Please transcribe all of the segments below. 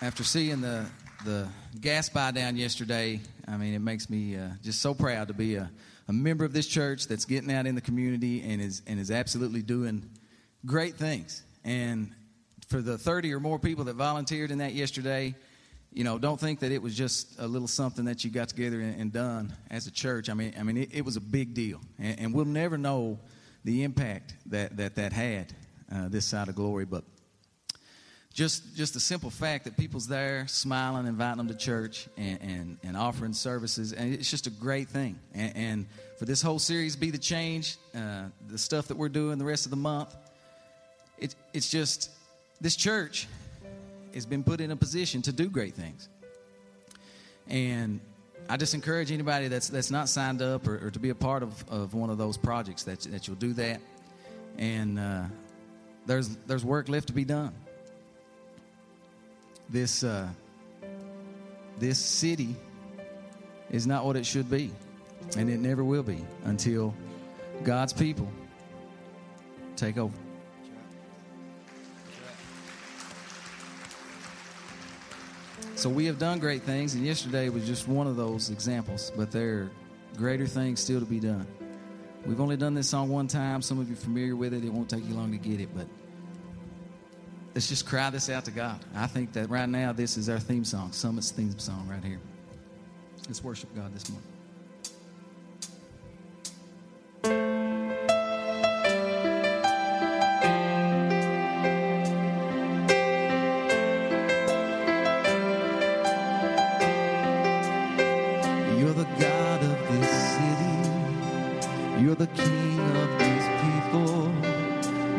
after seeing the the gas buy down yesterday, I mean, it makes me uh, just so proud to be a, a member of this church that's getting out in the community and is and is absolutely doing great things. And for the 30 or more people that volunteered in that yesterday, you know, don't think that it was just a little something that you got together and, and done as a church. I mean, I mean, it, it was a big deal, and, and, we'll never know the impact that that that had uh, this side of glory, but just just the simple fact that people's there smiling inviting them to church and, and, and offering services and it's just a great thing. And, and for this whole series be the change uh, the stuff that we're doing the rest of the month it, it's just this church has been put in a position to do great things. And i just encourage anybody that's that's not signed up or, or to be a part of, of one of those projects that, that you'll do that. And uh, there's there's work left to be done this uh, this city is not what it should be, and it never will be until God's people take over. So we have done great things, and yesterday was just one of those examples, but there are greater things still to be done. We've only done this song one time. Some of you are familiar with it. It won't take you long to get it, but let's just cry this out to God. I think that right now this is our theme song, Summit's theme song right here. Let's worship God this morning.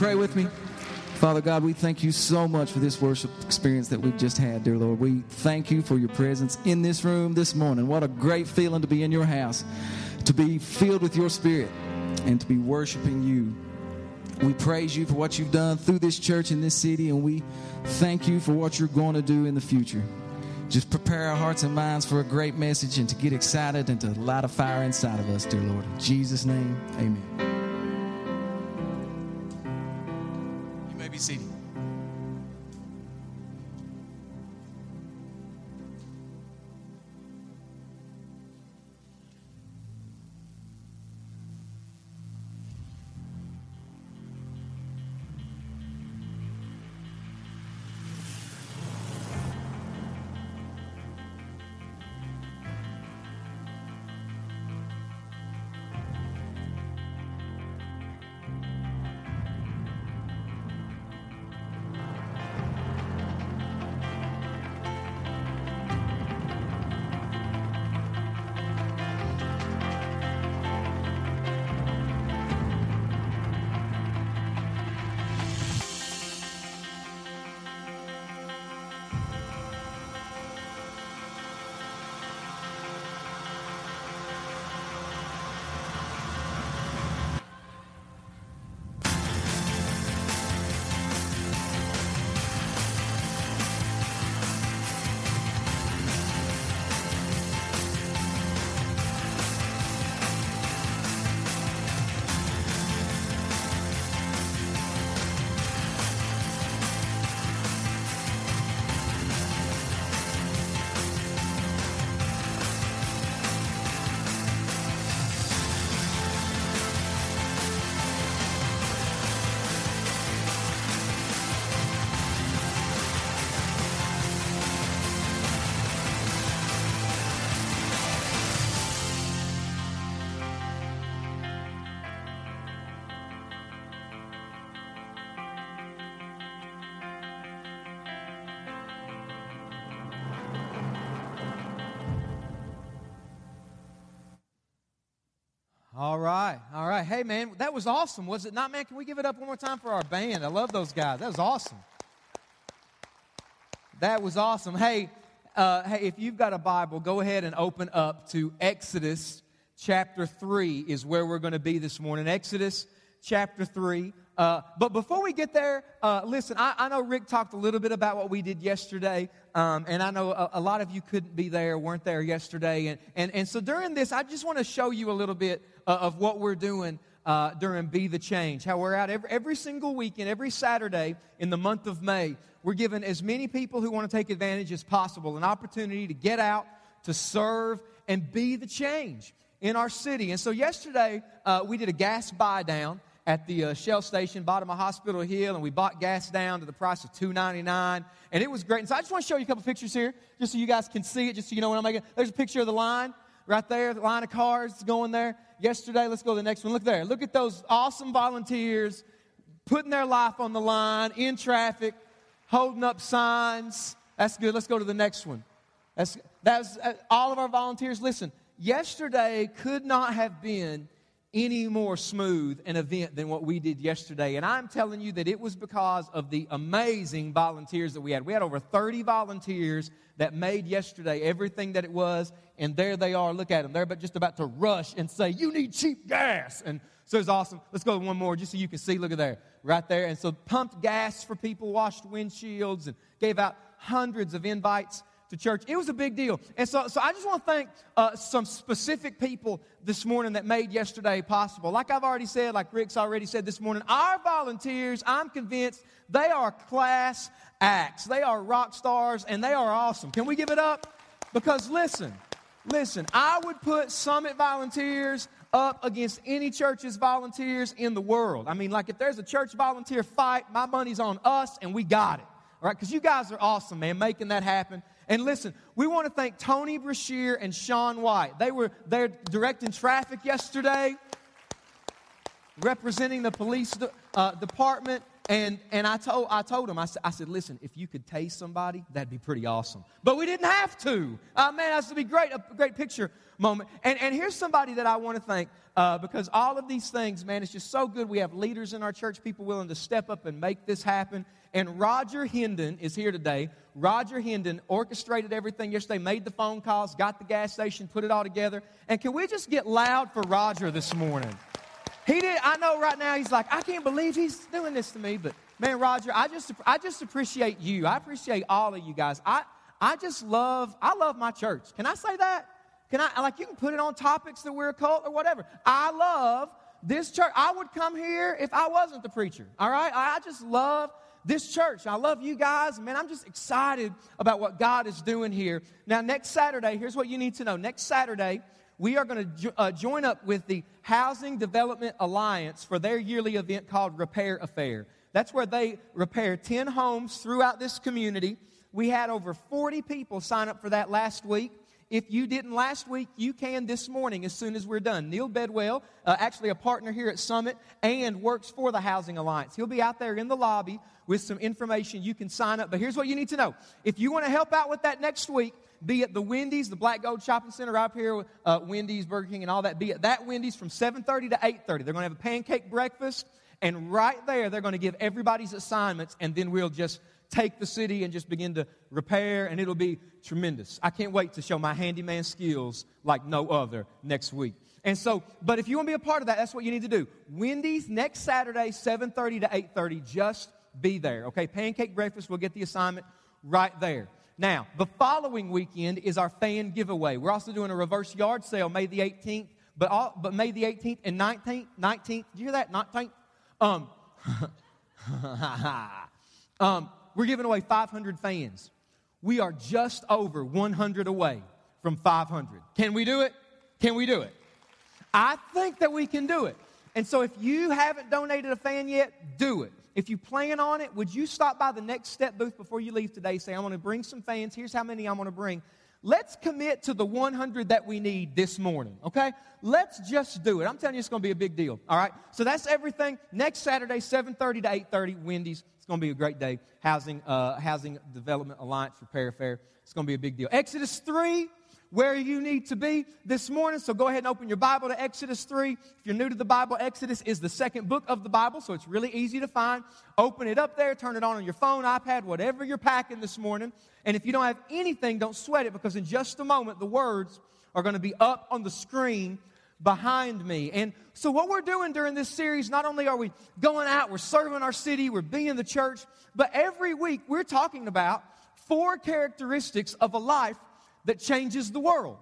pray with me? Father God, we thank you so much for this worship experience that we've just had, dear Lord. We thank you for your presence in this room this morning. What a great feeling to be in your house, to be filled with your spirit, and to be worshiping you. We praise you for what you've done through this church in this city, and we thank you for what you're going to do in the future. Just prepare our hearts and minds for a great message and to get excited and to light a fire inside of us, dear Lord. In Jesus' name, amen. Hey, man, that was awesome, was it not, man? Can we give it up one more time for our band? I love those guys. That was awesome. That was awesome. Hey, uh, hey, if you've got a Bible, go ahead and open up to Exodus chapter 3 is where we're going to be this morning. Exodus chapter 3. Uh, but before we get there, uh, listen, I, I, know Rick talked a little bit about what we did yesterday, um, and I know a, a, lot of you couldn't be there, weren't there yesterday. And, and, and so during this, I just want to show you a little bit uh, of what we're doing uh, during Be the Change. How we're out every, every single weekend, every Saturday in the month of May. We're giving as many people who want to take advantage as possible an opportunity to get out, to serve, and be the change in our city. And so yesterday, uh, we did a gas buy down at the uh, Shell station, bottom of Hospital Hill, and we bought gas down to the price of $2.99. And it was great. And so I just want to show you a couple pictures here, just so you guys can see it, just so you know what I'm making. There's a picture of the line right there, the line of cars going there. Yesterday, let's go to the next one. Look there. Look at those awesome volunteers putting their life on the line in traffic, holding up signs. That's good. Let's go to the next one. That's, that's uh, all of our volunteers. Listen, yesterday could not have been any more smooth an event than what we did yesterday. And I'm telling you that it was because of the amazing volunteers that we had. We had over 30 volunteers that made yesterday everything that it was. And there they are. Look at them. They're just about to rush and say, You need cheap gas. And so it's awesome. Let's go one more just so you can see. Look at there, right there. And so pumped gas for people, washed windshields, and gave out hundreds of invites to church. It was a big deal. And so, so I just want to thank uh, some specific people this morning that made yesterday possible. Like I've already said, like Rick's already said this morning, our volunteers, I'm convinced they are class acts. They are rock stars and they are awesome. Can we give it up? Because listen, listen, I would put Summit volunteers up against any church's volunteers in the world. I mean, like if there's a church volunteer fight, my money's on us and we got it. All right, because you guys are awesome, man, making that happen. And listen, we want to thank Tony Brashear and Sean White. They were there directing traffic yesterday, representing the police uh, department. And, and I, told, I told them, I, said, I said, listen, if you could tase somebody, that'd be pretty awesome. But we didn't have to. Uh, man, that's to be great, a great picture moment. And, and here's somebody that I want to thank uh, because all of these things, man, it's just so good. We have leaders in our church, people willing to step up and make this happen. And Roger Hendon is here today. Roger Hendon orchestrated everything yesterday, made the phone calls, got the gas station, put it all together. And can we just get loud for Roger this morning? He did. I know right now he's like, I can't believe he's doing this to me. But man, Roger, I just I just appreciate you. I appreciate all of you guys. I I just love I love my church. Can I say that? Can I like you can put it on Topix that we're a cult or whatever. I love this church. I would come here if I wasn't the preacher. All right? I just love this church. I love you guys. Man, I'm just excited about what God is doing here. Now, next Saturday, here's what you need to know. Next Saturday, we are going to jo- uh, join up with the Housing Development Alliance for their yearly event called Repair Affair. That's where they repair 10 homes throughout this community. We had over 40 people sign up for that last week. If you didn't last week, you can this morning as soon as we're done. Neil Bedwell, uh, actually a partner here at Summit and works for the Housing Alliance. He'll be out there in the lobby with some information. You can sign up. But here's what you need to know if you want to help out with that next week, be at the Wendy's, the Black Gold Shopping Center up here, uh, Wendy's, Burger King, and all that. Be at that Wendy's from 7:30 to 8:30. They're going to have a pancake breakfast, and right there they're going to give everybody's assignments, and then we'll just take the city and just begin to repair, and it'll be tremendous. I can't wait to show my handyman skills like no other next week. And so, but if you want to be a part of that, that's what you need to do. Wendy's next Saturday, 7:30 to 8:30. Just be there. Okay, pancake breakfast. We'll get the assignment right there. Now, the following weekend is our fan giveaway. We're also doing a reverse yard sale May the 18th, but all, but May the 18th and 19th. 19th. Did you hear that? 19th. Um. um we're giving away 500 fans. We are just over 100 away from 500. Can we do it? Can we do it? I think that we can do it. And so if you haven't donated a fan yet, do it. If you plan on it, would you stop by the next step booth before you leave today? Say, I want to bring some fans. Here's how many I want to bring. Let's commit to the 100 that we need this morning, okay? Let's just do it. I'm telling you, it's going to be a big deal, all right? So that's everything. Next Saturday, 7.30 to 8.30, Wendy's It's going to be a great day. Housing, uh, Housing Development Alliance Repair Fair. It's going to be a big deal. Exodus 3, where you need to be this morning. So go ahead and open your Bible to Exodus 3. If you're new to the Bible, Exodus is the second book of the Bible, so it's really easy to find. Open it up there, turn it on on your phone, iPad, whatever you're packing this morning. And if you don't have anything, don't sweat it because in just a moment the words are going to be up on the screen behind me. And so, what we're doing during this series, not only are we going out, we're serving our city, we're being the church, but every week we're talking about four characteristics of a life that changes the world.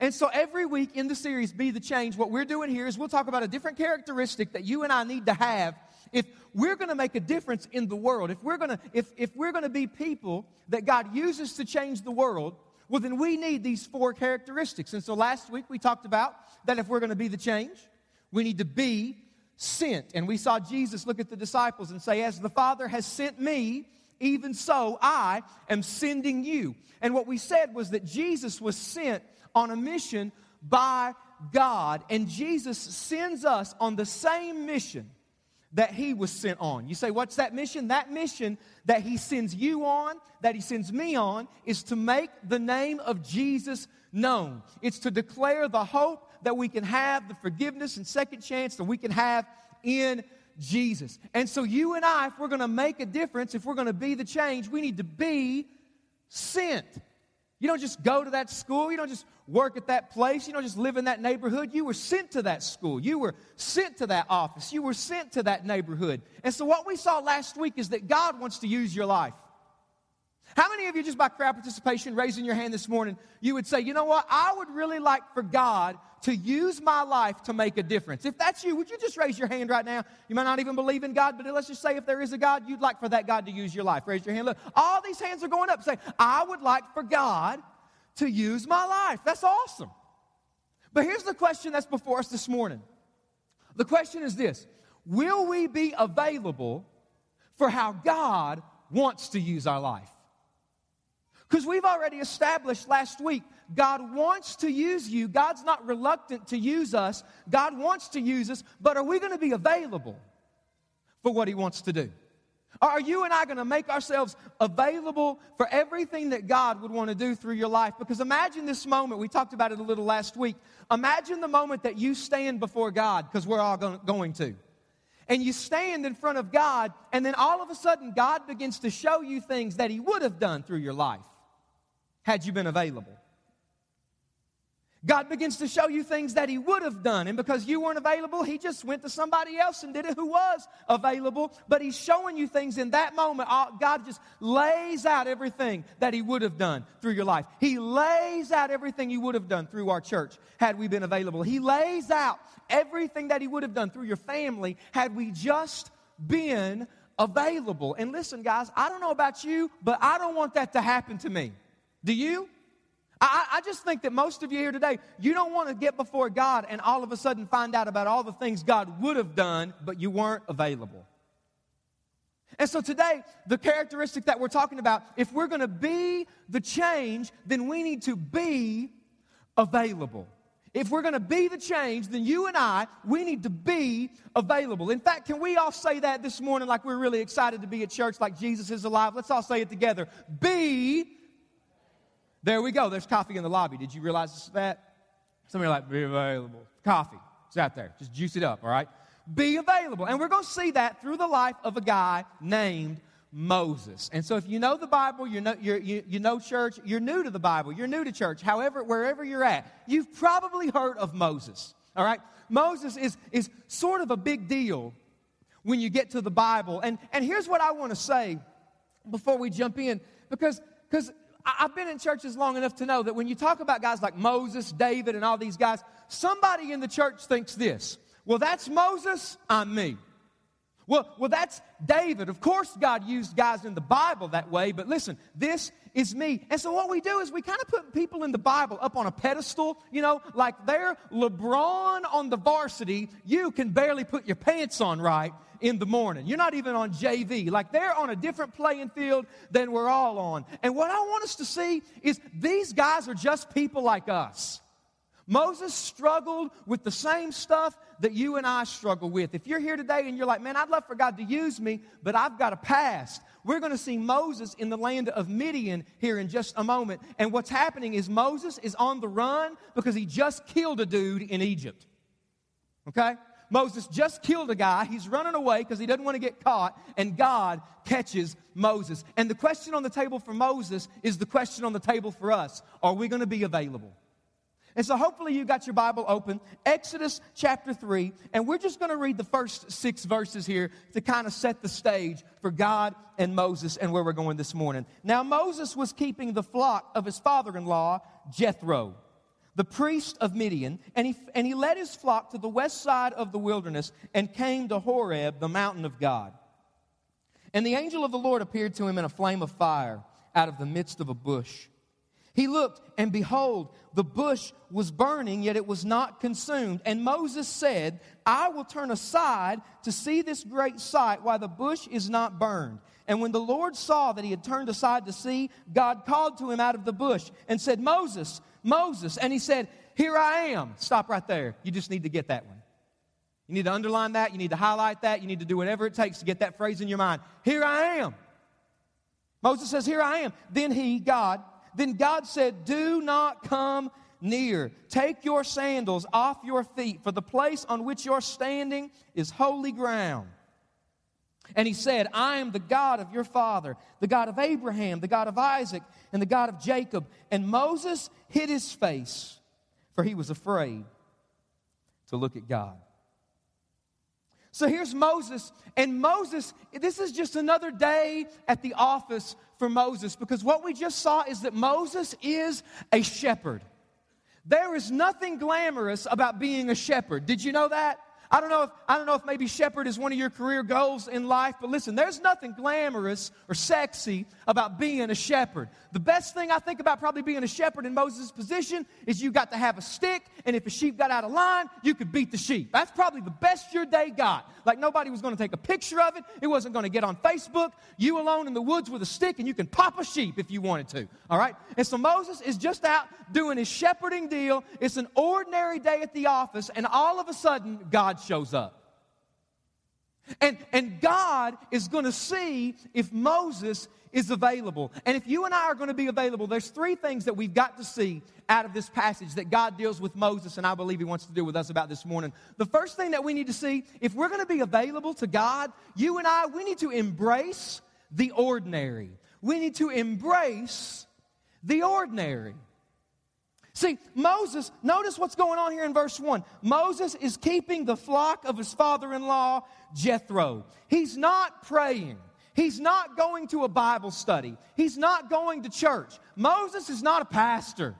And so, every week in the series, Be the Change, what we're doing here is we'll talk about a different characteristic that you and I need to have if we're going to make a difference in the world, if we're going to if, if we're going to be people that God uses to change the world, well, then we need these four characteristics. And so last week we talked about that if we're going to be the change, we need to be sent. And we saw Jesus look at the disciples and say, As the Father has sent me, even so I am sending you. And what we said was that Jesus was sent on a mission by God, and Jesus sends us on the same mission that he was sent on. You say, what's that mission? That mission that he sends you on, that he sends me on, is to make the name of Jesus known. It's to declare the hope that we can have, the forgiveness and second chance that we can have in Jesus. And so, you and I, if we're going to make a difference, if we're going to be the change, we need to be sent. You don't just go to that school. You don't just work at that place. You don't just live in that neighborhood. You were sent to that school. You were sent to that office. You were sent to that neighborhood. And so, what we saw last week is that God wants to use your life. How many of you, just by crowd participation, raising your hand this morning, you would say, you know what? I would really like for God to use my life to make a difference. If that's you, would you just raise your hand right now? You might not even believe in God, but let's just say if there is a God, you'd like for that God to use your life. Raise your hand. Look, all these hands are going up. Say, I would like for God to use my life. That's awesome. But here's the question that's before us this morning. The question is this Will we be available for how God wants to use our life? Because we've already established last week, God wants to use you. God's not reluctant to use us. God wants to use us, but are we going to be available for what He wants to do? Are you and I going to make ourselves available for everything that God would want to do through your life? Because imagine this moment. We talked about it a little last week. Imagine the moment that you stand before God, because we're all going to. And you stand in front of God, and then all of a sudden, God begins to show you things that He would have done through your life had you been available. God begins to show you things that He would have done. And because you weren't available, He just went to somebody else and did it who was available. But He's showing you things in that moment. Uh, God just lays out everything that He would have done through your life. He lays out everything He would have done through our church had we been available. He lays out everything that He would have done through your family had we just been available. And listen, guys, I don't know about you, but I don't want that to happen to me. Do you? I, I, just think that most of you here today, you don't want to get before God and all of a sudden find out about all the things God would have done, but you weren't available. And so today, the characteristic that we're talking about, if we're going to be the change, then we need to be available. If we're going to be the change, then you and I, we need to be available. In fact, can we all say that this morning like we're really excited to be at church, like Jesus is alive? Let's all say it together. Be there we go. There's coffee in the lobby. Did you realize that? Some of you are like, be available. Coffee. It's out there. Just juice it up, all right? Be available. And we're going to see that through the life of a guy named Moses. And so if you know the Bible, you know, you you know church, you're new to the Bible, you're new to church, however, wherever you're at, you've probably heard of Moses, all right? Moses is, is sort of a big deal when you get to the Bible. And, and here's what I want to say before we jump in, because because I've been in churches long enough to know that when you talk about guys like Moses, David, and all these guys, somebody in the church thinks this. Well, that's Moses, I'm me. Well, well, that's David. Of course, God used guys in the Bible that way, but listen, this is me. And so, what we do is we kind of put people in the Bible up on a pedestal, you know, like they're LeBron on the varsity. You can barely put your pants on right in the morning. You're not even on JV. Like they're on a different playing field than we're all on. And what I want us to see is these guys are just people like us. Moses struggled with the same stuff that you and I struggle with. If you're here today and you're like, man, I'd love for God to use me, but I've got a past. We're going to see Moses in the land of Midian here in just a moment. And what's happening is Moses is on the run because he just killed a dude in Egypt. Okay? Moses just killed a guy. He's running away because he doesn't want to get caught, and God catches Moses. And the question on the table for Moses is the question on the table for us Are we going to be available? And so hopefully you got your Bible open, Exodus chapter 3, and we're just going to read the first six verses here to kind of set the stage for God and Moses and where we're going this morning. Now, Moses was keeping the flock of his father in law, Jethro, the priest of Midian, and he, and he led his flock to the west side of the wilderness and came to Horeb, the mountain of God. And the angel of the Lord appeared to him in a flame of fire out of the midst of a bush. He looked, and behold, the bush was burning, yet it was not consumed. And Moses said, I will turn aside to see this great sight, why the bush is not burned. And when the Lord saw that he had turned aside to see, God called to him out of the bush and said, Moses, Moses. And he said, Here I am. Stop right there. You just need to get that one. You need to underline that. You need to highlight that. You need to do whatever it takes to get that phrase in your mind. Here I am. Moses says, Here I am. Then he, God, then God said, Do not come near. Take your sandals off your feet, for the place on which you're standing is holy ground. And he said, I am the God of your father, the God of Abraham, the God of Isaac, and the God of Jacob. And Moses hid his face, for he was afraid to look at God. So here's Moses, and Moses, this is just another day at the office for Moses because what we just saw is that Moses is a shepherd. There is nothing glamorous about being a shepherd. Did you know that? I don't know if I don't know if maybe shepherd is one of your career goals in life, but listen, there's nothing glamorous or sexy about being a shepherd. The best thing I think about probably being a shepherd in Moses' position is you got to have a stick, and if a sheep got out of line, you could beat the sheep. That's probably the best your day got. Like nobody was going to take a picture of it. It wasn't going to get on Facebook. You alone in the woods with a stick, and you can pop a sheep if you wanted to. All right? And so Moses is just out doing his shepherding deal. It's an ordinary day at the office, and all of a sudden, God shows up. And, and God is going to see if Moses is available. And if you and I are going to be available, there's three things that we've got to see out of this passage that God deals with Moses, and I believe He wants to deal with us about this morning. The first thing that we need to see, if we're going to be available to God, you and I, we need to embrace the ordinary. We need to embrace the ordinary. See, Moses, notice what's going on here in verse 1. Moses is keeping the flock of his father in law, Jethro. He's not praying. He's not going to a Bible study. He's not going to church. Moses is not a pastor.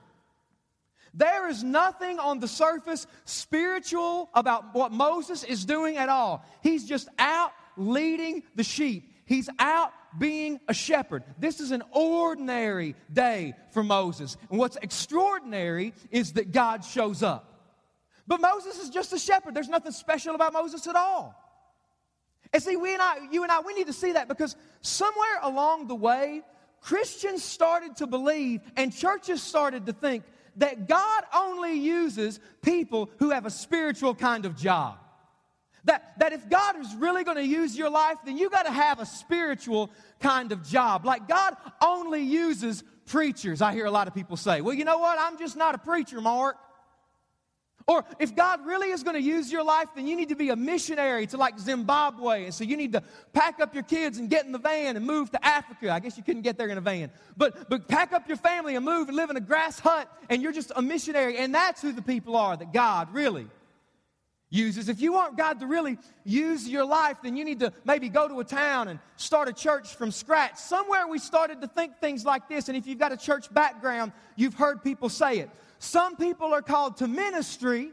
There is nothing on the surface spiritual about what Moses is doing at all. He's just out leading the sheep. He's out being a shepherd. This is an ordinary day for Moses. And what's extraordinary is that God shows up. But Moses is just a shepherd. There's nothing special about Moses at all. And see, we and I, you and I, we need to see that because somewhere along the way, Christians started to believe and churches started to think that God only uses people who have a spiritual kind of job. That, that if God is really going to use your life, then you got to have a spiritual kind of job. Like God only uses preachers. I hear a lot of people say, well, you know what? I'm just not a preacher, Mark. Or if God really is going to use your life, then you need to be a missionary to like Zimbabwe. And so you need to pack up your kids and get in the van and move to Africa. I guess you couldn't get there in a van. But, but pack up your family and move and live in a grass hut and you're just a missionary. And that's who the people are that God really uses. If you want God to really use your life, then you need to maybe go to a town and start a church from scratch. Somewhere we started to think things like this. And if you've got a church background, you've heard people say it. Some people are called to ministry,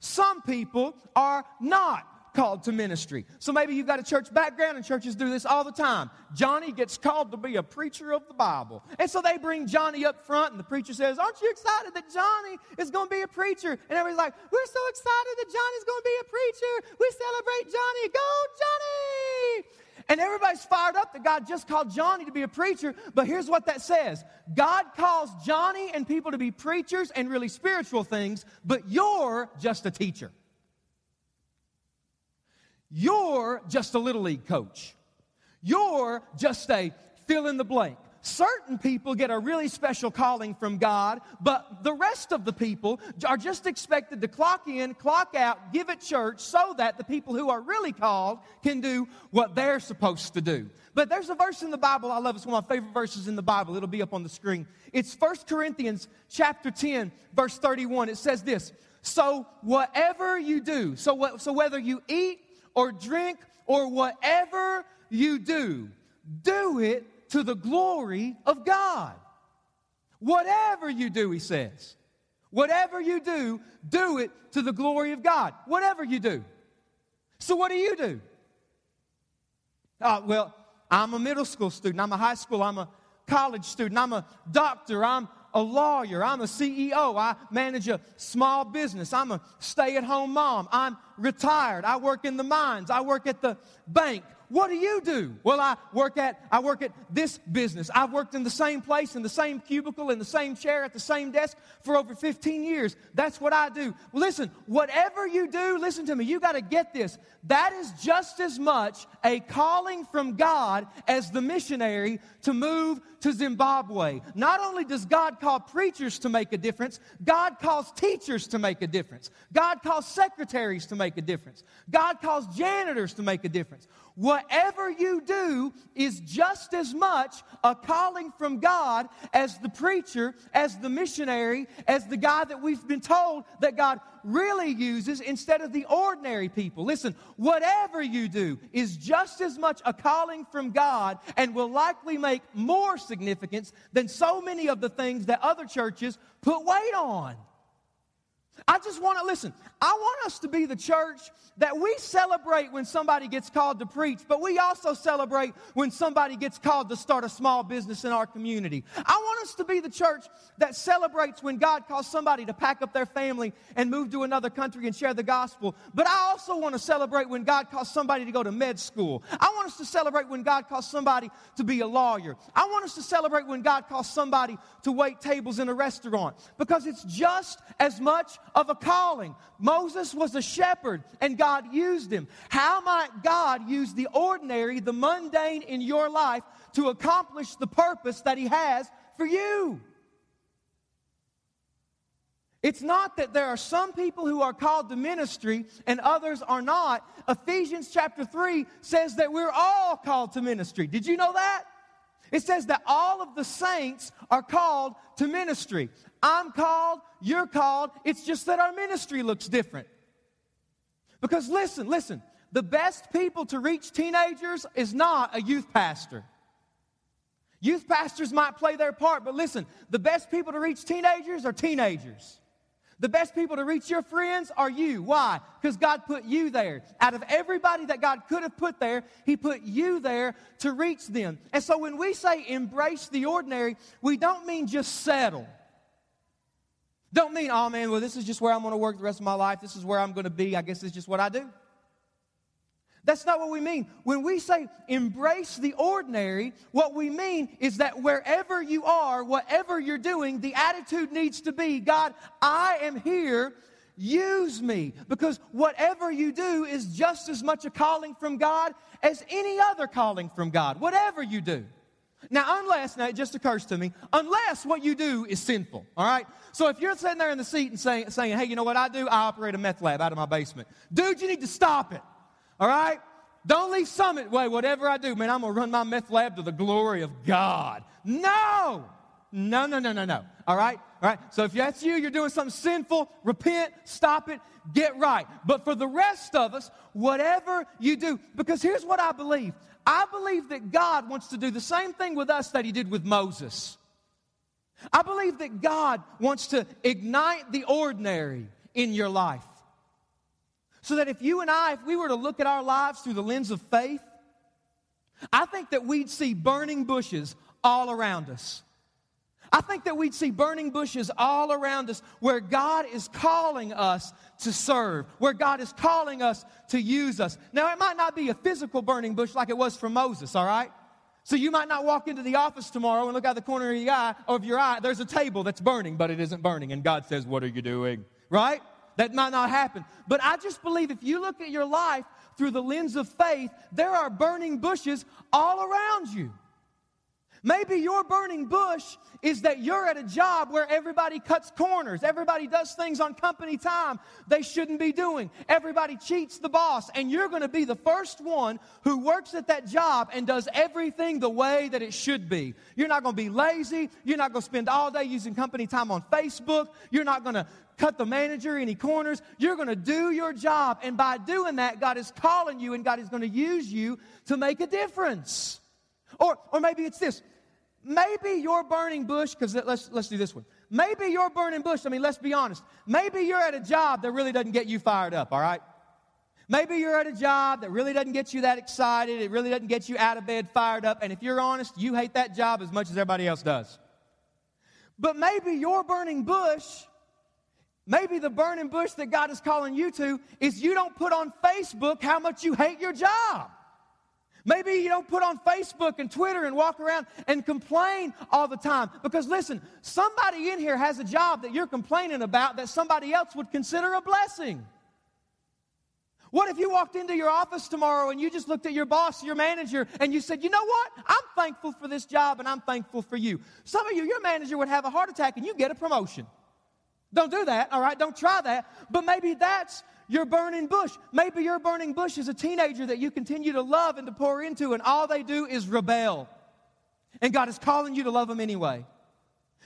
some people are not called to ministry. So maybe you've got a church background, and churches do this all the time. Johnny gets called to be a preacher of the Bible. And so they bring Johnny up front, and the preacher says, Aren't you excited that Johnny is going to be a preacher? And everybody's like, We're so excited that Johnny's going to be a preacher. We celebrate Johnny. Go, Johnny! And everybody's fired up that God just called Johnny to be a preacher. But here's what that says God calls Johnny and people to be preachers and really spiritual things, but you're just a teacher. You're just a little league coach. You're just a fill in the blank. Certain people get a really special calling from God, but the rest of the people are just expected to clock in, clock out, give at church so that the people who are really called can do what they're supposed to do. But there's a verse in the Bible I love. It's one of my favorite verses in the Bible. It'll be up on the screen. It's 1 Corinthians chapter 10, verse 31. It says this, "So whatever you do, so what, so whether you eat or drink or whatever you do, do it to the glory of God. Whatever you do, he says. Whatever you do, do it to the glory of God. Whatever you do. So, what do you do? Uh, well, I'm a middle school student. I'm a high school. I'm a college student. I'm a doctor. I'm a lawyer. I'm a CEO. I manage a small business. I'm a stay at home mom. I'm retired. I work in the mines. I work at the bank. what do you do? Well, I work at I work at this business. I've worked in the same place, in the same cubicle, in the same chair, at the same desk for over 15 years. That's what I do. Listen, whatever you do, listen to me, you got to get this. That is just as much a calling from God as the missionary to move to Zimbabwe. Not only does God call preachers to make a difference, God calls teachers to make a difference. God calls secretaries to make a difference. God calls janitors to make a difference. Whatever you do is just as much a calling from God as the preacher, as the missionary, as the guy that we've been told that God really uses instead of the ordinary people. Listen, whatever you do is just as much a calling from God and will likely make more significance than so many of the things that other churches put weight on. I just want to listen. I want us to be the church that we celebrate when somebody gets called to preach, but we also celebrate when somebody gets called to start a small business in our community. I want us to be the church that celebrates when God calls somebody to pack up their family and move to another country and share the gospel. But I also want to celebrate when God calls somebody to go to med school. I want us to celebrate when God calls somebody to be a lawyer. I want us to celebrate when God calls somebody to wait tables in a restaurant because it's just as much of a calling. Moses was a shepherd and God used him. How might God use the ordinary, the mundane in your life to accomplish the purpose that He has for you? It's not that there are some people who are called to ministry and others are not. Ephesians chapter 3 says that we're all called to ministry. Did you know that? It says that all of the saints are called to ministry. I'm called, you're called. It's just that our ministry looks different. Because listen, listen, the best people to reach teenagers is not a youth pastor. Youth pastors might play their part, but listen, the best people to reach teenagers are teenagers. The best people to reach your friends are you. Why? Because God put you there. Out of everybody that God could have put there, He put you there to reach them. And so when we say embrace the ordinary, we don't mean just settle. Don't mean, oh man, well, this is just where I'm going to work the rest of my life. This is where I'm going to be. I guess it's just what I do. That's not what we mean. When we say embrace the ordinary, what we mean is that wherever you are, whatever you're doing, the attitude needs to be God, I am here. Use me. Because whatever you do is just as much a calling from God as any other calling from God. Whatever you do. Now, unless, now it just occurs to me, unless what you do is sinful, all right? So if you're sitting there in the seat and saying, saying, hey, you know what I do? I operate a meth lab out of my basement. Dude, you need to stop it, all right? Don't leave Summit Way, whatever I do, man, I'm going to run my meth lab to the glory of God. No! No, no, no, no, no. All right? All right? So if that's you, you're doing something sinful, repent, stop it, get right. But for the rest of us, whatever you do, because here's what I believe I believe that God wants to do the same thing with us that He did with Moses. I believe that God wants to ignite the ordinary in your life. So that if you and I, if we were to look at our lives through the lens of faith, I think that we'd see burning bushes all around us. I think that we'd see burning bushes all around us where God is calling us to serve, where God is calling us to use us. Now, it might not be a physical burning bush like it was for Moses, all right? So you might not walk into the office tomorrow and look out the corner of your eye, of your eye, there's a table that's burning, but it isn't burning. And God says, What are you doing? Right? That might not happen. But I just believe if you look at your life through the lens of faith, there are burning bushes all around you. Maybe your burning bush is that you're at a job where everybody cuts corners, everybody does things on company time they shouldn't be doing, everybody cheats the boss, and you're going to be the first one who works at that job and does everything the way that it should be. You're not going to be lazy, you're not going to spend all day using company time on Facebook, you're not going to cut the manager any corners. You're going to do your job. And by doing that, God is calling you and God is going to use you to make a difference. Or, or maybe it's this. Maybe your burning bush, because let's, let's do this one. Maybe your burning bush, I mean, let's be honest. Maybe you're at a job that really doesn't get you fired up, all right? Maybe you're at a job that really doesn't get you that excited. It really doesn't get you out of bed fired up. And if you're honest, you hate that job as much as everybody else does. But maybe your burning bush, maybe the burning bush that God is calling you to, is you don't put on Facebook how much you hate your job. Maybe you don't put on Facebook and Twitter and walk around and complain all the time. Because listen, somebody in here has a job that you're complaining about that somebody else would consider a blessing. What if you walked into your office tomorrow and you just looked at your boss, your manager, and you said, You know what? I'm thankful for this job and I'm thankful for you. Some of you, your manager would have a heart attack and you get a promotion. Don't do that, all right? Don't try that. But maybe that's your burning bush. Maybe your burning bush is a teenager that you continue to love and to pour into, and all they do is rebel. And God is calling you to love them anyway.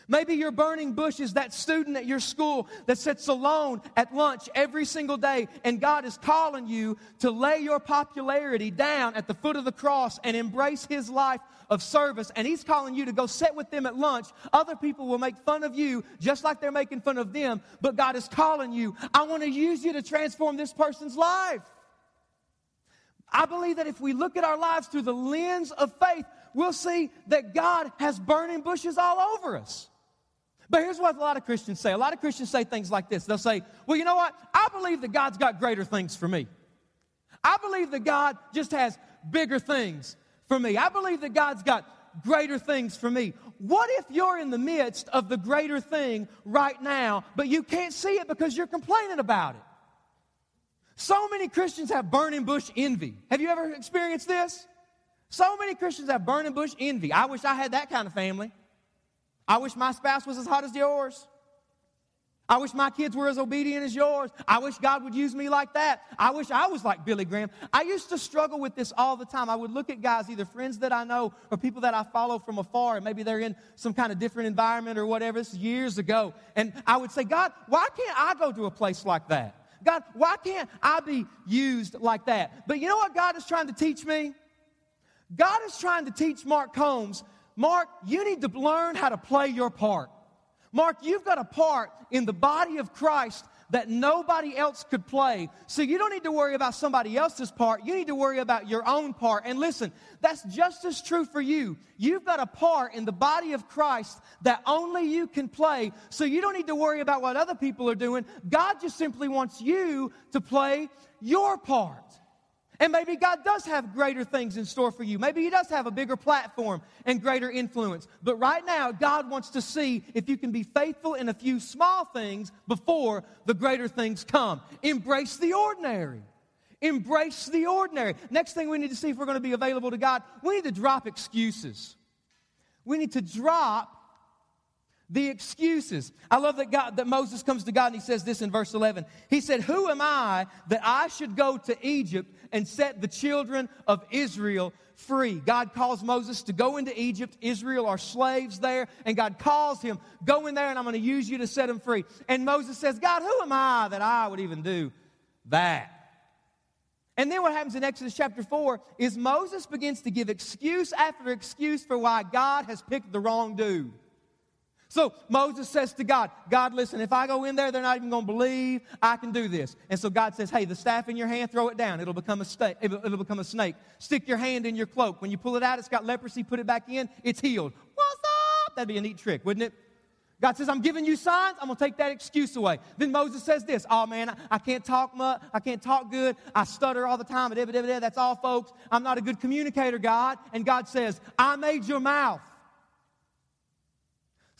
Maybe your burning bush is that student at your school that sits alone at lunch every single day, and God is calling you to lay your popularity down at the foot of the cross and embrace His life of service. And He's calling you to go sit with them at lunch. Other people will make fun of you just like they're making fun of them, but God is calling you. I want to use you to transform this person's life. I believe that if we look at our lives through the lens of faith, we'll see that God has burning bushes all over us. But here's what a lot of Christians say. A lot of Christians say things like this. They'll say, Well, you know what? I believe that God's got greater things for me. I believe that God just has bigger things for me. I believe that God's got greater things for me. What if you're in the midst of the greater thing right now, but you can't see it because you're complaining about it? So many Christians have burning bush envy. Have you ever experienced this? So many Christians have burning bush envy. I wish I had that kind of family. I wish my spouse was as hot as yours. I wish my kids were as obedient as yours. I wish God would use me like that. I wish I was like Billy Graham. I used to struggle with this all the time. I would look at guys, either friends that I know or people that I follow from afar, and maybe they're in some kind of different environment or whatever. This is years ago. And I would say, God, why can't I go to a place like that? God, why can't I be used like that? But you know what God is trying to teach me? God is trying to teach Mark Combs Mark, you need to learn how to play your part. Mark, you've got a part in the body of Christ that nobody else could play. So you don't need to worry about somebody else's part. You need to worry about your own part. And listen, that's just as true for you. You've got a part in the body of Christ that only you can play. So you don't need to worry about what other people are doing. God just simply wants you to play your part. And maybe God does have greater things in store for you. Maybe He does have a bigger platform and greater influence. But right now, God wants to see if you can be faithful in a few small things before the greater things come. Embrace the ordinary. Embrace the ordinary. Next thing we need to see if we're going to be available to God, we need to drop excuses. We need to drop the excuses. I love that God that Moses comes to God and he says this in verse 11. He said, "Who am I that I should go to Egypt and set the children of Israel free?" God calls Moses to go into Egypt. Israel are slaves there, and God calls him, "Go in there and I'm going to use you to set them free." And Moses says, "God, who am I that I would even do that?" And then what happens in Exodus chapter 4 is Moses begins to give excuse after excuse for why God has picked the wrong dude. So Moses says to God, God, listen, if I go in there, they're not even going to believe I can do this. And so God says, hey, the staff in your hand, throw it down. It'll become a, sta- it'll, it'll become a snake. Stick your hand in your cloak. When you pull it out, it's got leprosy. Put it back in. It's healed. What's up? That'd be a neat trick, wouldn't it? God says, I'm giving you signs. I'm going to take that excuse away. Then Moses says this, oh man, I, I can't talk much. I can't talk good. I stutter all the time. That's all, folks. I'm not a good communicator, God. And God says, I made your mouth.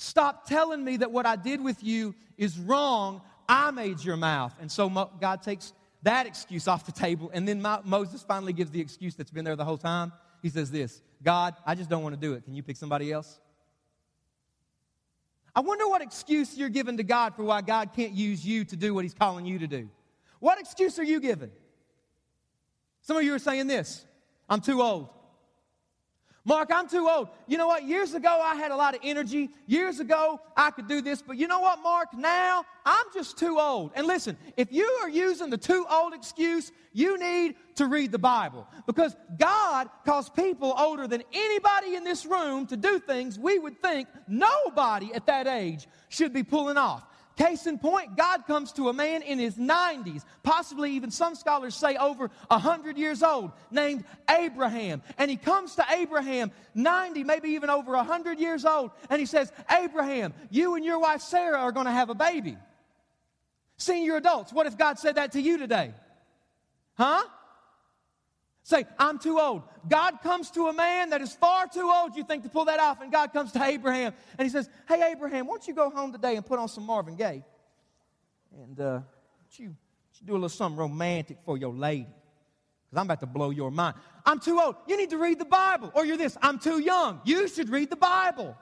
Stop telling me that what I did with you is wrong. I made your mouth. And so God takes that excuse off the table. And then Moses finally gives the excuse that's been there the whole time. He says this God, I just don't want to do it. Can you pick somebody else? I wonder what excuse you're giving to God for why God can't use you to do what He's calling you to do. What excuse are you giving? Some of you are saying this I'm too old. Mark, I'm too old. You know what? Years ago, I had a lot of energy. Years ago, I could do this. But you know what, Mark? Now, I'm just too old. And listen, if you are using the too old excuse, you need to read the Bible. Because God calls people older than anybody in this room to do things we would think nobody at that age should be pulling off. Case in point, God comes to a man in his 90s, possibly even some scholars say over 100 years old, named Abraham. And he comes to Abraham, 90, maybe even over 100 years old, and he says, Abraham, you and your wife Sarah are going to have a baby. Senior adults, what if God said that to you today? Huh? Say, I'm too old. God comes to a man that is far too old, you think, to pull that off. And God comes to Abraham and he says, Hey, Abraham, why don't you go home today and put on some Marvin Gaye? And uh, you, you do a little something romantic for your lady. Because I'm about to blow your mind. I'm too old. You need to read the Bible. Or you're this, I'm too young. You should read the Bible.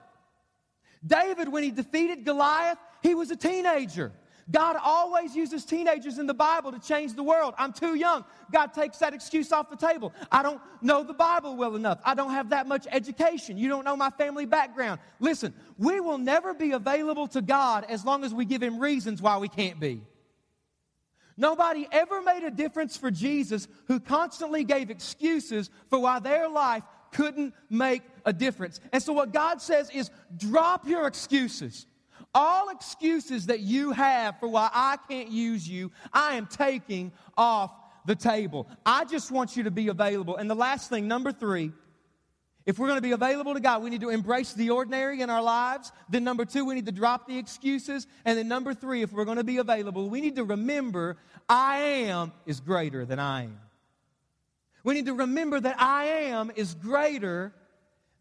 David, when he defeated Goliath, he was a teenager. God always uses teenagers in the Bible to change the world. I'm too young. God takes that excuse off the table. I don't know the Bible well enough. I don't have that much education. You don't know my family background. Listen, we will never be available to God as long as we give Him reasons why we can't be. Nobody ever made a difference for Jesus who constantly gave excuses for why their life couldn't make a difference. And so, what God says is drop your excuses. All excuses that you have for why I can't use you, I am taking off the table. I just want you to be available. And the last thing, number three, if we're going to be available to God, we need to embrace the ordinary in our lives. Then, number two, we need to drop the excuses. And then, number three, if we're going to be available, we need to remember I am is greater than I am. We need to remember that I am is greater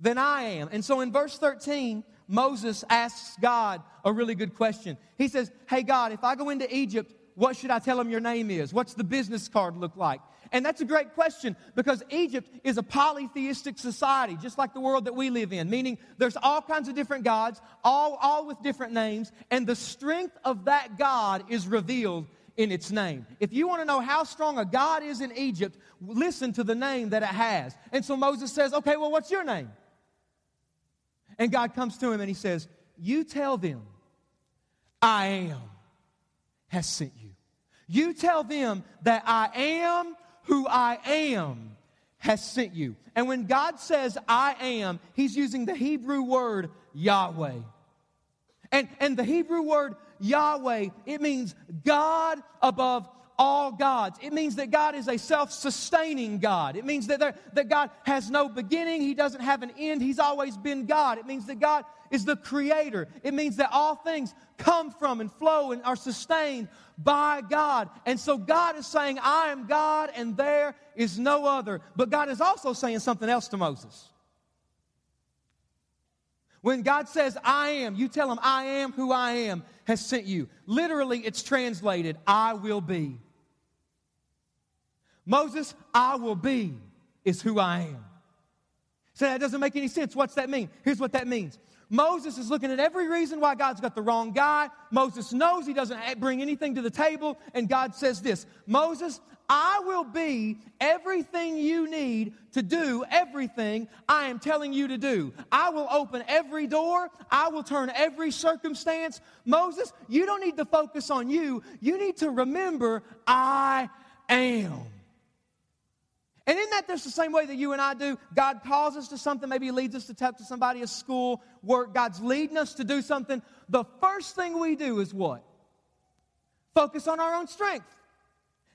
than I am. And so in verse 13, Moses asks God a really good question. He says, Hey, God, if I go into Egypt, what should I tell them your name is? What's the business card look like? And that's a great question because Egypt is a polytheistic society, just like the world that we live in, meaning there's all kinds of different gods, all, all with different names, and the strength of that God is revealed in its name. If you want to know how strong a God is in Egypt, listen to the name that it has. And so Moses says, Okay, well, what's your name? And God comes to him and he says, You tell them, I am has sent you. You tell them that I am who I am has sent you. And when God says I am, he's using the Hebrew word Yahweh. And, and the Hebrew word Yahweh, it means God above all gods. It means that God is a self sustaining God. It means that, there, that God has no beginning, He doesn't have an end, He's always been God. It means that God is the creator. It means that all things come from and flow and are sustained by God. And so God is saying, I am God and there is no other. But God is also saying something else to Moses. When God says, I am, you tell him, I am who I am has sent you. Literally, it's translated, I will be. Moses, I will be is who I am. So that doesn't make any sense. What's that mean? Here's what that means. Moses is looking at every reason why God's got the wrong guy. Moses knows he doesn't bring anything to the table, and God says this Moses, I will be everything you need to do everything I am telling you to do. I will open every door. I will turn every circumstance. Moses, you don't need to focus on you. You need to remember I am. And in that, just the same way that you and I do. God calls us to something. Maybe He leads us to talk to somebody at school, work. God's leading us to do something. The first thing we do is what? Focus on our own strength.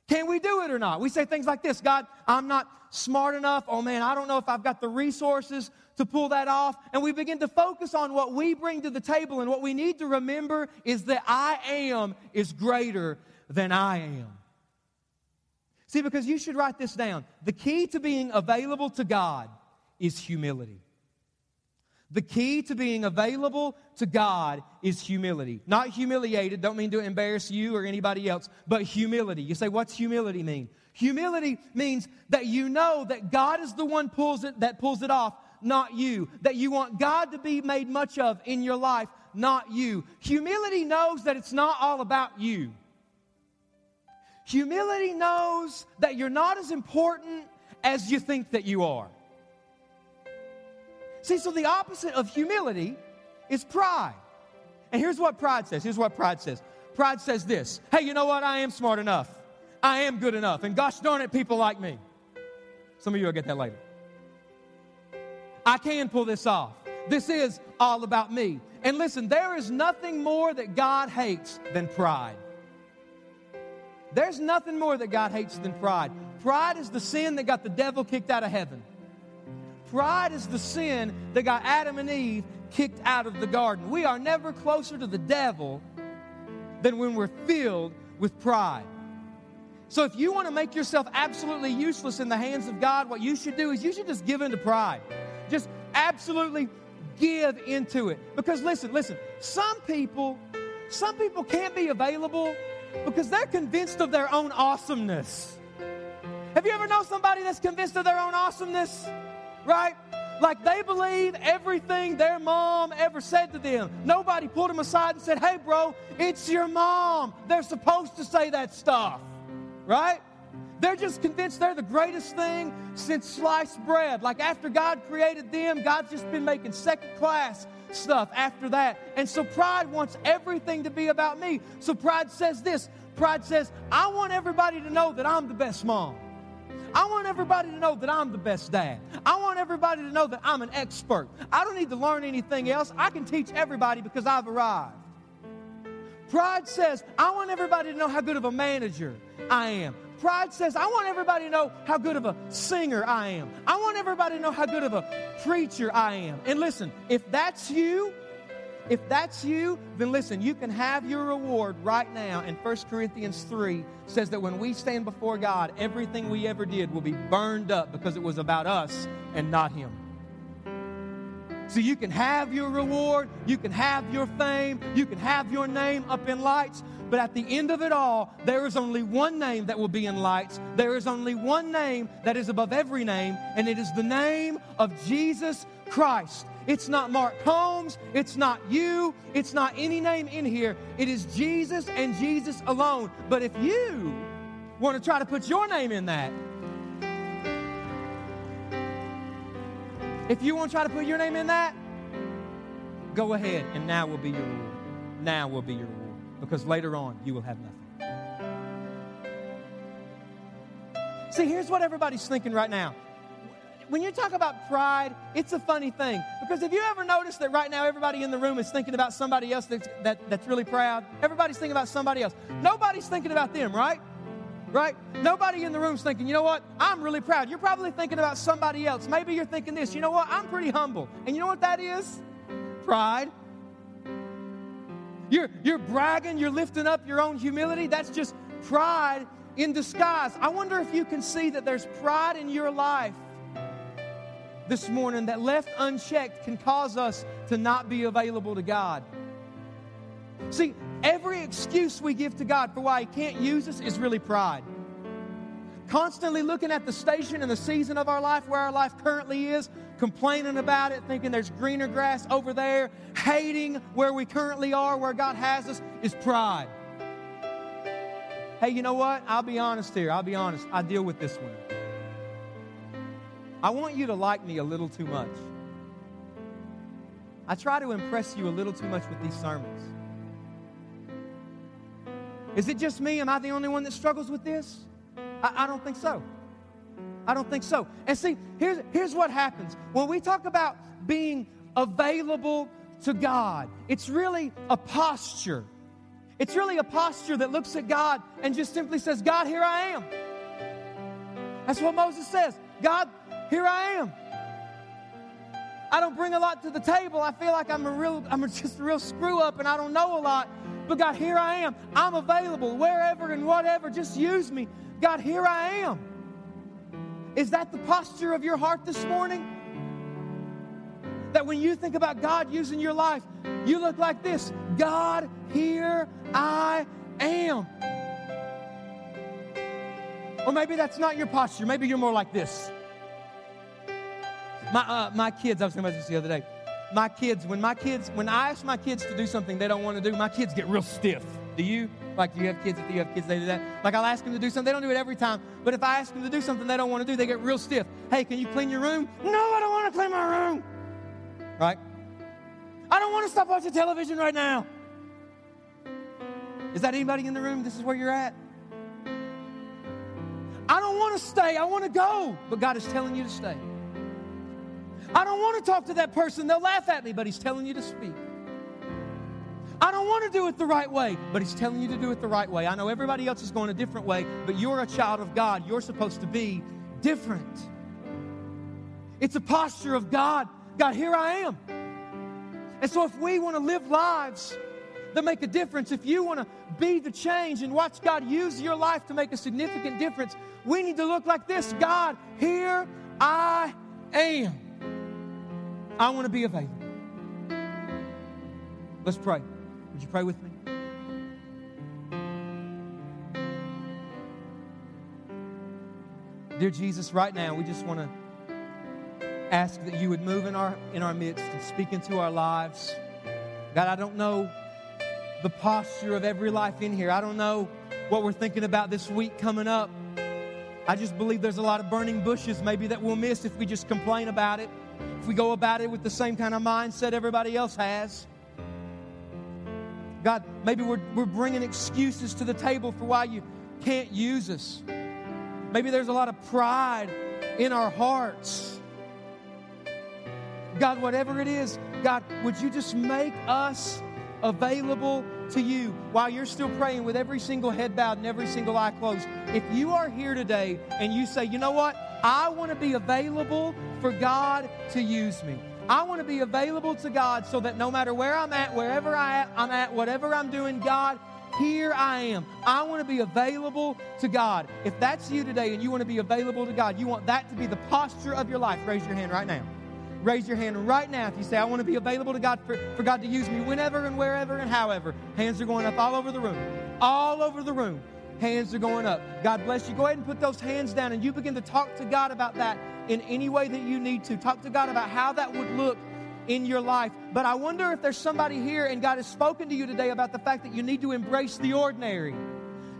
Can we do it or not? We say things like this God, I'm not smart enough. Oh man, I don't know if I've got the resources to pull that off. And we begin to focus on what we bring to the table. And what we need to remember is that I am is greater than I am. See, because you should write this down. The key to being available to God is humility. The key to being available to God is humility. Not humiliated, don't mean to embarrass you or anybody else, but humility. You say, what's humility mean? Humility means that you know that God is the one pulls it, that pulls it off, not you. That you want God to be made much of in your life, not you. Humility knows that it's not all about you. Humility knows that you're not as important as you think that you are. See, so the opposite of humility is pride. And here's what pride says. Here's what pride says. Pride says this Hey, you know what? I am smart enough. I am good enough. And gosh darn it, people like me. Some of you will get that later. I can pull this off. This is all about me. And listen, there is nothing more that God hates than pride. There's nothing more that God hates than pride. Pride is the sin that got the devil kicked out of heaven. Pride is the sin that got Adam and Eve kicked out of the garden. We are never closer to the devil than when we're filled with pride. So if you want to make yourself absolutely useless in the hands of God, what you should do is you should just give into pride. Just absolutely give into it. Because listen, listen, some people, some people can't be available because they're convinced of their own awesomeness. Have you ever known somebody that's convinced of their own awesomeness? Right? Like they believe everything their mom ever said to them. Nobody pulled them aside and said, Hey, bro, it's your mom. They're supposed to say that stuff. Right? They're just convinced they're the greatest thing since sliced bread. Like after God created them, God's just been making second class stuff after that. And so pride wants everything to be about me. So pride says this pride says, I want everybody to know that I'm the best mom. I want everybody to know that I'm the best dad. I want everybody to know that I'm an expert. I don't need to learn anything else. I can teach everybody because I've arrived. Pride says, I want everybody to know how good of a manager I am. Pride says, I want everybody to know how good of a singer I am. I want everybody to know how good of a preacher I am. And listen, if that's you, if that's you, then listen, you can have your reward right now. And 1 Corinthians 3 says that when we stand before God, everything we ever did will be burned up because it was about us and not Him. So you can have your reward, you can have your fame, you can have your name up in lights, but at the end of it all, there is only one name that will be in lights. There is only one name that is above every name, and it is the name of Jesus Christ. It's not Mark Holmes. It's not you. It's not any name in here. It is Jesus and Jesus alone. But if you want to try to put your name in that, if you want to try to put your name in that, go ahead, and now will be your reward. Now will be your reward because later on you will have nothing. See, here's what everybody's thinking right now. When you talk about pride, it's a funny thing. Because if you ever notice that right now everybody in the room is thinking about somebody else that's, that, that's really proud, everybody's thinking about somebody else. Nobody's thinking about them, right? Right? Nobody in the room's thinking, you know what? I'm really proud. You're probably thinking about somebody else. Maybe you're thinking this, you know what? I'm pretty humble. And you know what that is? Pride. You're, you're bragging, you're lifting up your own humility. That's just pride in disguise. I wonder if you can see that there's pride in your life this morning that left unchecked can cause us to not be available to God. See, every excuse we give to God for why He can't use us is really pride. Constantly looking at the station and the season of our life, where our life currently is, complaining about it, thinking there's greener grass over there, hating where we currently are, where God has us, is pride. Hey, you know what? I'll be honest here. I'll be honest. I deal with this one. I want you to like me a little too much. I try to impress you a little too much with these sermons. Is it just me? Am I the only one that struggles with this? I, I don't think so. I don't think so. And see, here's, here's what happens. When we talk about being available to God, it's really a posture. It's really a posture that looks at God and just simply says, God, here I am. That's what Moses says. God, here I am. I don't bring a lot to the table. I feel like I'm a real, I'm just a real screw up and I don't know a lot. But God, here I am. I'm available wherever and whatever. Just use me. God, here I am. Is that the posture of your heart this morning? That when you think about God using your life, you look like this God, here I am. Or maybe that's not your posture. Maybe you're more like this. My, uh, my kids, I was thinking about this the other day. My kids, when my kids, when I ask my kids to do something they don't want to do, my kids get real stiff. Do you? Like, do you have kids? If you have kids, they do that. Like, I'll ask them to do something. They don't do it every time. But if I ask them to do something they don't want to do, they get real stiff. Hey, can you clean your room? No, I don't want to clean my room. Right? I don't want to stop watching television right now. Is that anybody in the room? This is where you're at? I don't want to stay. I want to go. But God is telling you to stay. I don't want to talk to that person. They'll laugh at me, but He's telling you to speak. I don't want to do it the right way, but He's telling you to do it the right way. I know everybody else is going a different way, but you're a child of God. You're supposed to be different. It's a posture of God. God, here I am. And so if we want to live lives that make a difference, if you want to be the change and watch God use your life to make a significant difference, we need to look like this God, here I am. I want to be available. Let's pray. Would you pray with me? Dear Jesus, right now we just want to ask that you would move in our in our midst and speak into our lives. God, I don't know the posture of every life in here. I don't know what we're thinking about this week coming up. I just believe there's a lot of burning bushes maybe that we'll miss if we just complain about it. If we go about it with the same kind of mindset everybody else has. God, maybe we're, we're bringing excuses to the table for why you can't use us. Maybe there's a lot of pride in our hearts. God, whatever it is, God, would you just make us available to you while you're still praying with every single head bowed and every single eye closed? If you are here today and you say, you know what? I want to be available for God to use me. I want to be available to God so that no matter where I'm at, wherever I am I'm at, whatever I'm doing, God, here I am. I want to be available to God. If that's you today and you want to be available to God, you want that to be the posture of your life, raise your hand right now. Raise your hand right now if you say, I want to be available to God for, for God to use me whenever and wherever and however. Hands are going up all over the room. All over the room. Hands are going up. God bless you. Go ahead and put those hands down and you begin to talk to God about that in any way that you need to. Talk to God about how that would look in your life. But I wonder if there's somebody here and God has spoken to you today about the fact that you need to embrace the ordinary.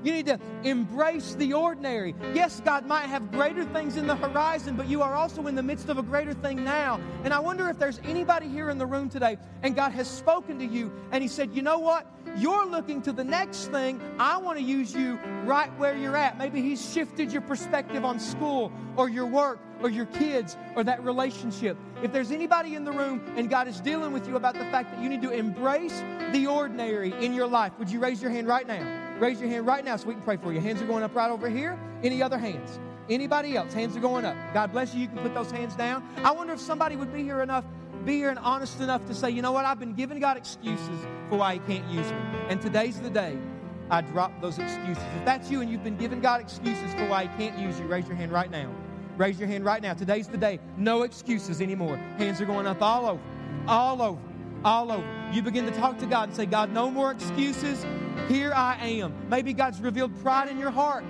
You need to embrace the ordinary. Yes, God might have greater things in the horizon, but you are also in the midst of a greater thing now. And I wonder if there's anybody here in the room today and God has spoken to you and He said, You know what? You're looking to the next thing. I want to use you right where you're at. Maybe He's shifted your perspective on school or your work or your kids or that relationship. If there's anybody in the room and God is dealing with you about the fact that you need to embrace the ordinary in your life, would you raise your hand right now? Raise your hand right now so we can pray for you. Hands are going up right over here. Any other hands? Anybody else? Hands are going up. God bless you. You can put those hands down. I wonder if somebody would be here enough, be here and honest enough to say, you know what? I've been giving God excuses for why He can't use me. And today's the day I drop those excuses. If that's you and you've been giving God excuses for why He can't use you, raise your hand right now. Raise your hand right now. Today's the day. No excuses anymore. Hands are going up all over, all over, all over. You begin to talk to God and say, God, no more excuses. Here I am. Maybe God's revealed pride in your heart.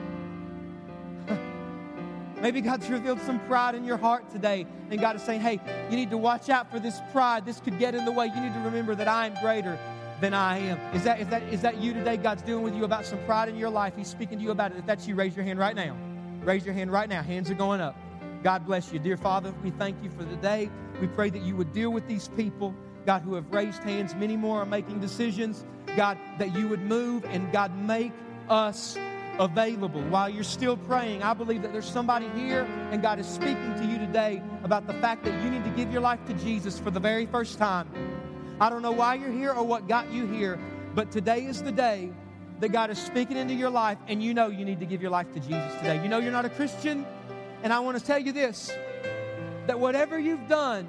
Maybe God's revealed some pride in your heart today, and God is saying, Hey, you need to watch out for this pride. This could get in the way. You need to remember that I am greater than I am. Is that, is that, is that you today? God's dealing with you about some pride in your life. He's speaking to you about it. If that's you, raise your hand right now. Raise your hand right now. Hands are going up. God bless you. Dear Father, we thank you for the day. We pray that you would deal with these people, God, who have raised hands. Many more are making decisions. God, that you would move and God, make us available. While you're still praying, I believe that there's somebody here and God is speaking to you today about the fact that you need to give your life to Jesus for the very first time. I don't know why you're here or what got you here, but today is the day that God is speaking into your life and you know you need to give your life to Jesus today. You know you're not a Christian, and I want to tell you this that whatever you've done,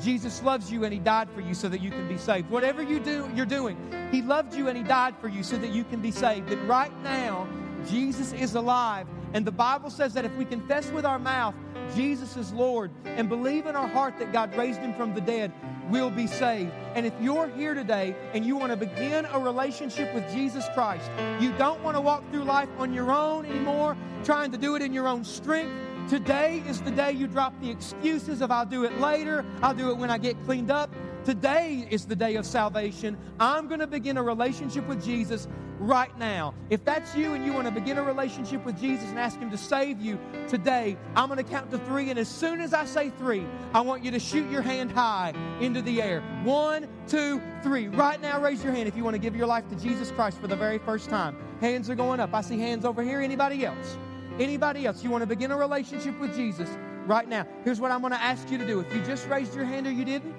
Jesus loves you and He died for you so that you can be saved. Whatever you do, you're doing, He loved you and He died for you so that you can be saved. And right now, Jesus is alive. And the Bible says that if we confess with our mouth Jesus is Lord and believe in our heart that God raised Him from the dead, we'll be saved. And if you're here today and you want to begin a relationship with Jesus Christ, you don't want to walk through life on your own anymore, trying to do it in your own strength Today is the day you drop the excuses of I'll do it later, I'll do it when I get cleaned up. Today is the day of salvation. I'm going to begin a relationship with Jesus right now. If that's you and you want to begin a relationship with Jesus and ask Him to save you today, I'm going to count to three. And as soon as I say three, I want you to shoot your hand high into the air. One, two, three. Right now, raise your hand if you want to give your life to Jesus Christ for the very first time. Hands are going up. I see hands over here. Anybody else? Anybody else, you want to begin a relationship with Jesus right now? Here's what I'm going to ask you to do. If you just raised your hand or you didn't,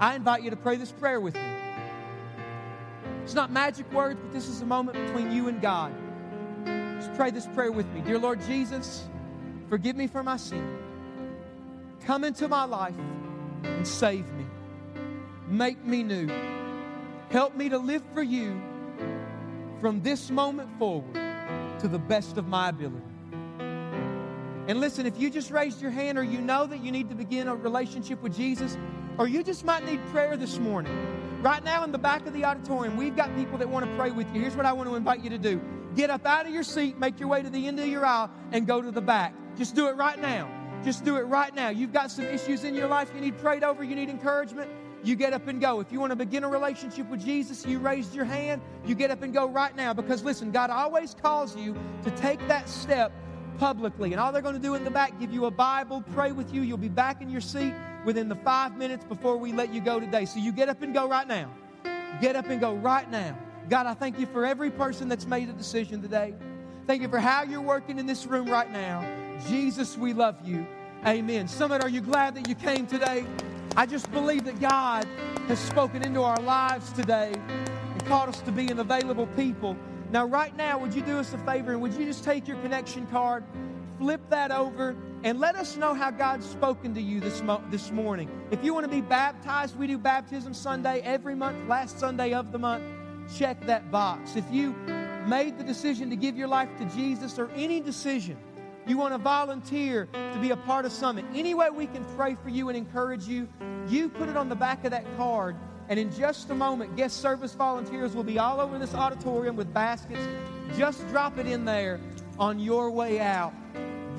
I invite you to pray this prayer with me. It's not magic words, but this is a moment between you and God. Just pray this prayer with me. Dear Lord Jesus, forgive me for my sin. Come into my life and save me. Make me new. Help me to live for you from this moment forward to the best of my ability. And listen, if you just raised your hand or you know that you need to begin a relationship with Jesus, or you just might need prayer this morning, right now in the back of the auditorium, we've got people that want to pray with you. Here's what I want to invite you to do get up out of your seat, make your way to the end of your aisle, and go to the back. Just do it right now. Just do it right now. You've got some issues in your life you need prayed over, you need encouragement. You get up and go. If you want to begin a relationship with Jesus, you raised your hand, you get up and go right now. Because listen, God always calls you to take that step publicly. And all they're going to do in the back, give you a Bible, pray with you. You'll be back in your seat within the five minutes before we let you go today. So you get up and go right now. Get up and go right now. God, I thank you for every person that's made a decision today. Thank you for how you're working in this room right now. Jesus, we love you. Amen. Summit, are you glad that you came today? I just believe that God has spoken into our lives today and called us to be an available people. Now, right now, would you do us a favor and would you just take your connection card, flip that over, and let us know how God's spoken to you this, mo- this morning. If you want to be baptized, we do Baptism Sunday every month, last Sunday of the month. Check that box. If you made the decision to give your life to Jesus or any decision, you want to volunteer to be a part of Summit, any way we can pray for you and encourage you, you put it on the back of that card. And in just a moment, guest service volunteers will be all over this auditorium with baskets. Just drop it in there on your way out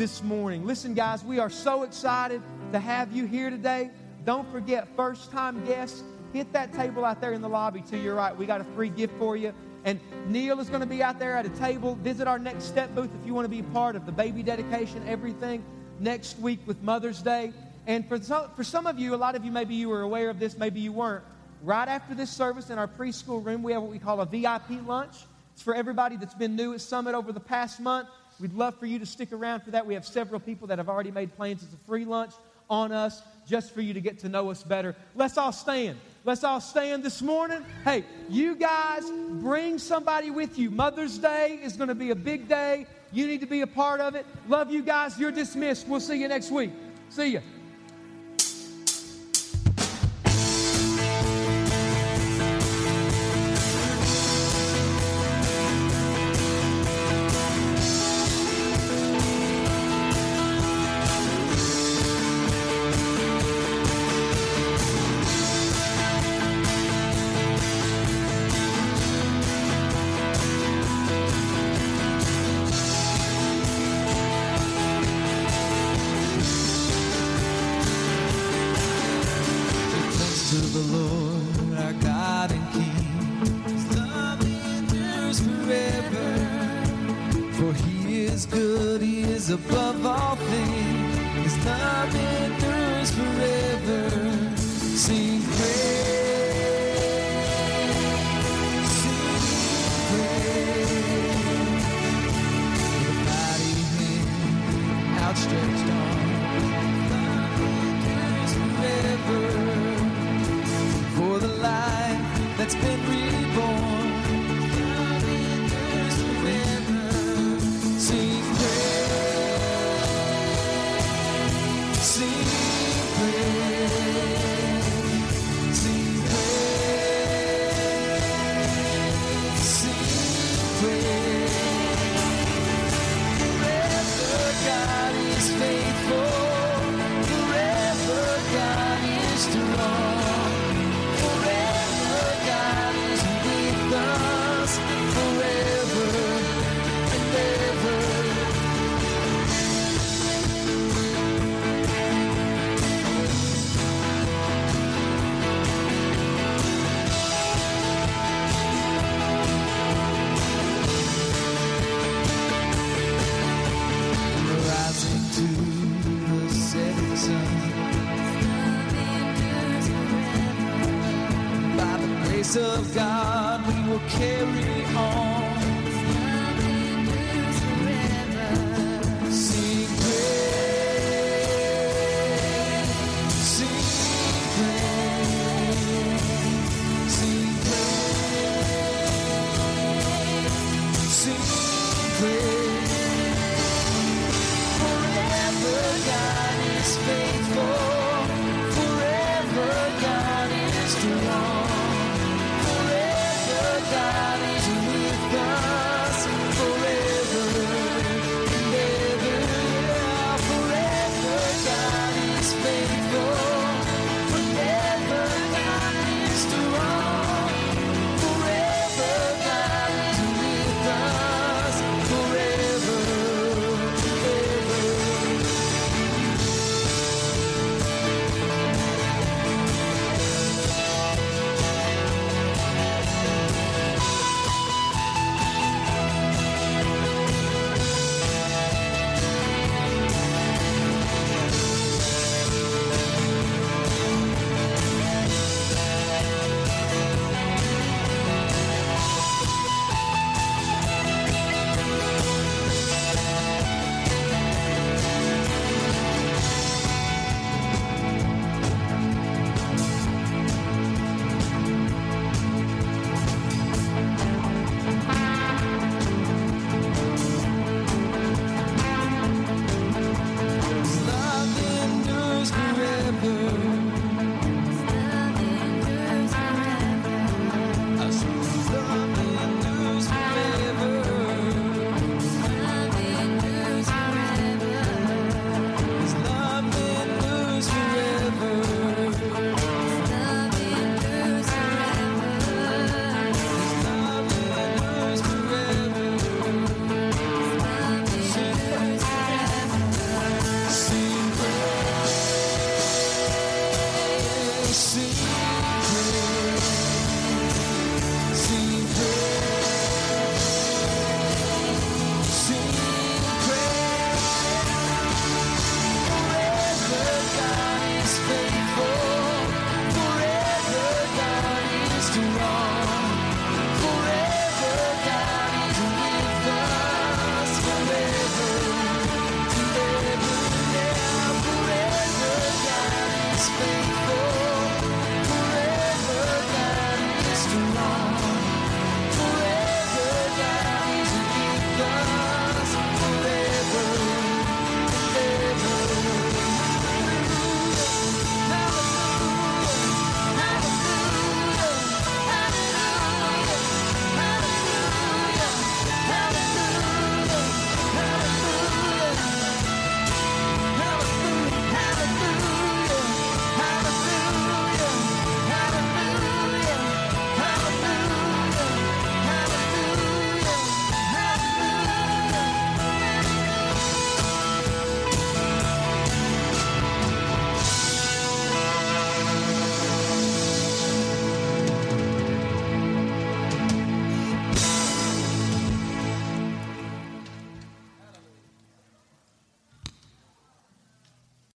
this morning. Listen, guys, we are so excited to have you here today. Don't forget, first time guests, hit that table out there in the lobby to your right. We got a free gift for you. And Neil is going to be out there at a table. Visit our next step booth if you want to be part of the baby dedication, everything next week with Mother's Day. And for some, for some of you, a lot of you, maybe you were aware of this, maybe you weren't. Right after this service in our preschool room, we have what we call a VIP lunch. It's for everybody that's been new at Summit over the past month. We'd love for you to stick around for that. We have several people that have already made plans. It's a free lunch on us just for you to get to know us better. Let's all stand. Let's all stand this morning. Hey, you guys bring somebody with you. Mother's Day is going to be a big day. You need to be a part of it. Love you guys. You're dismissed. We'll see you next week. See you.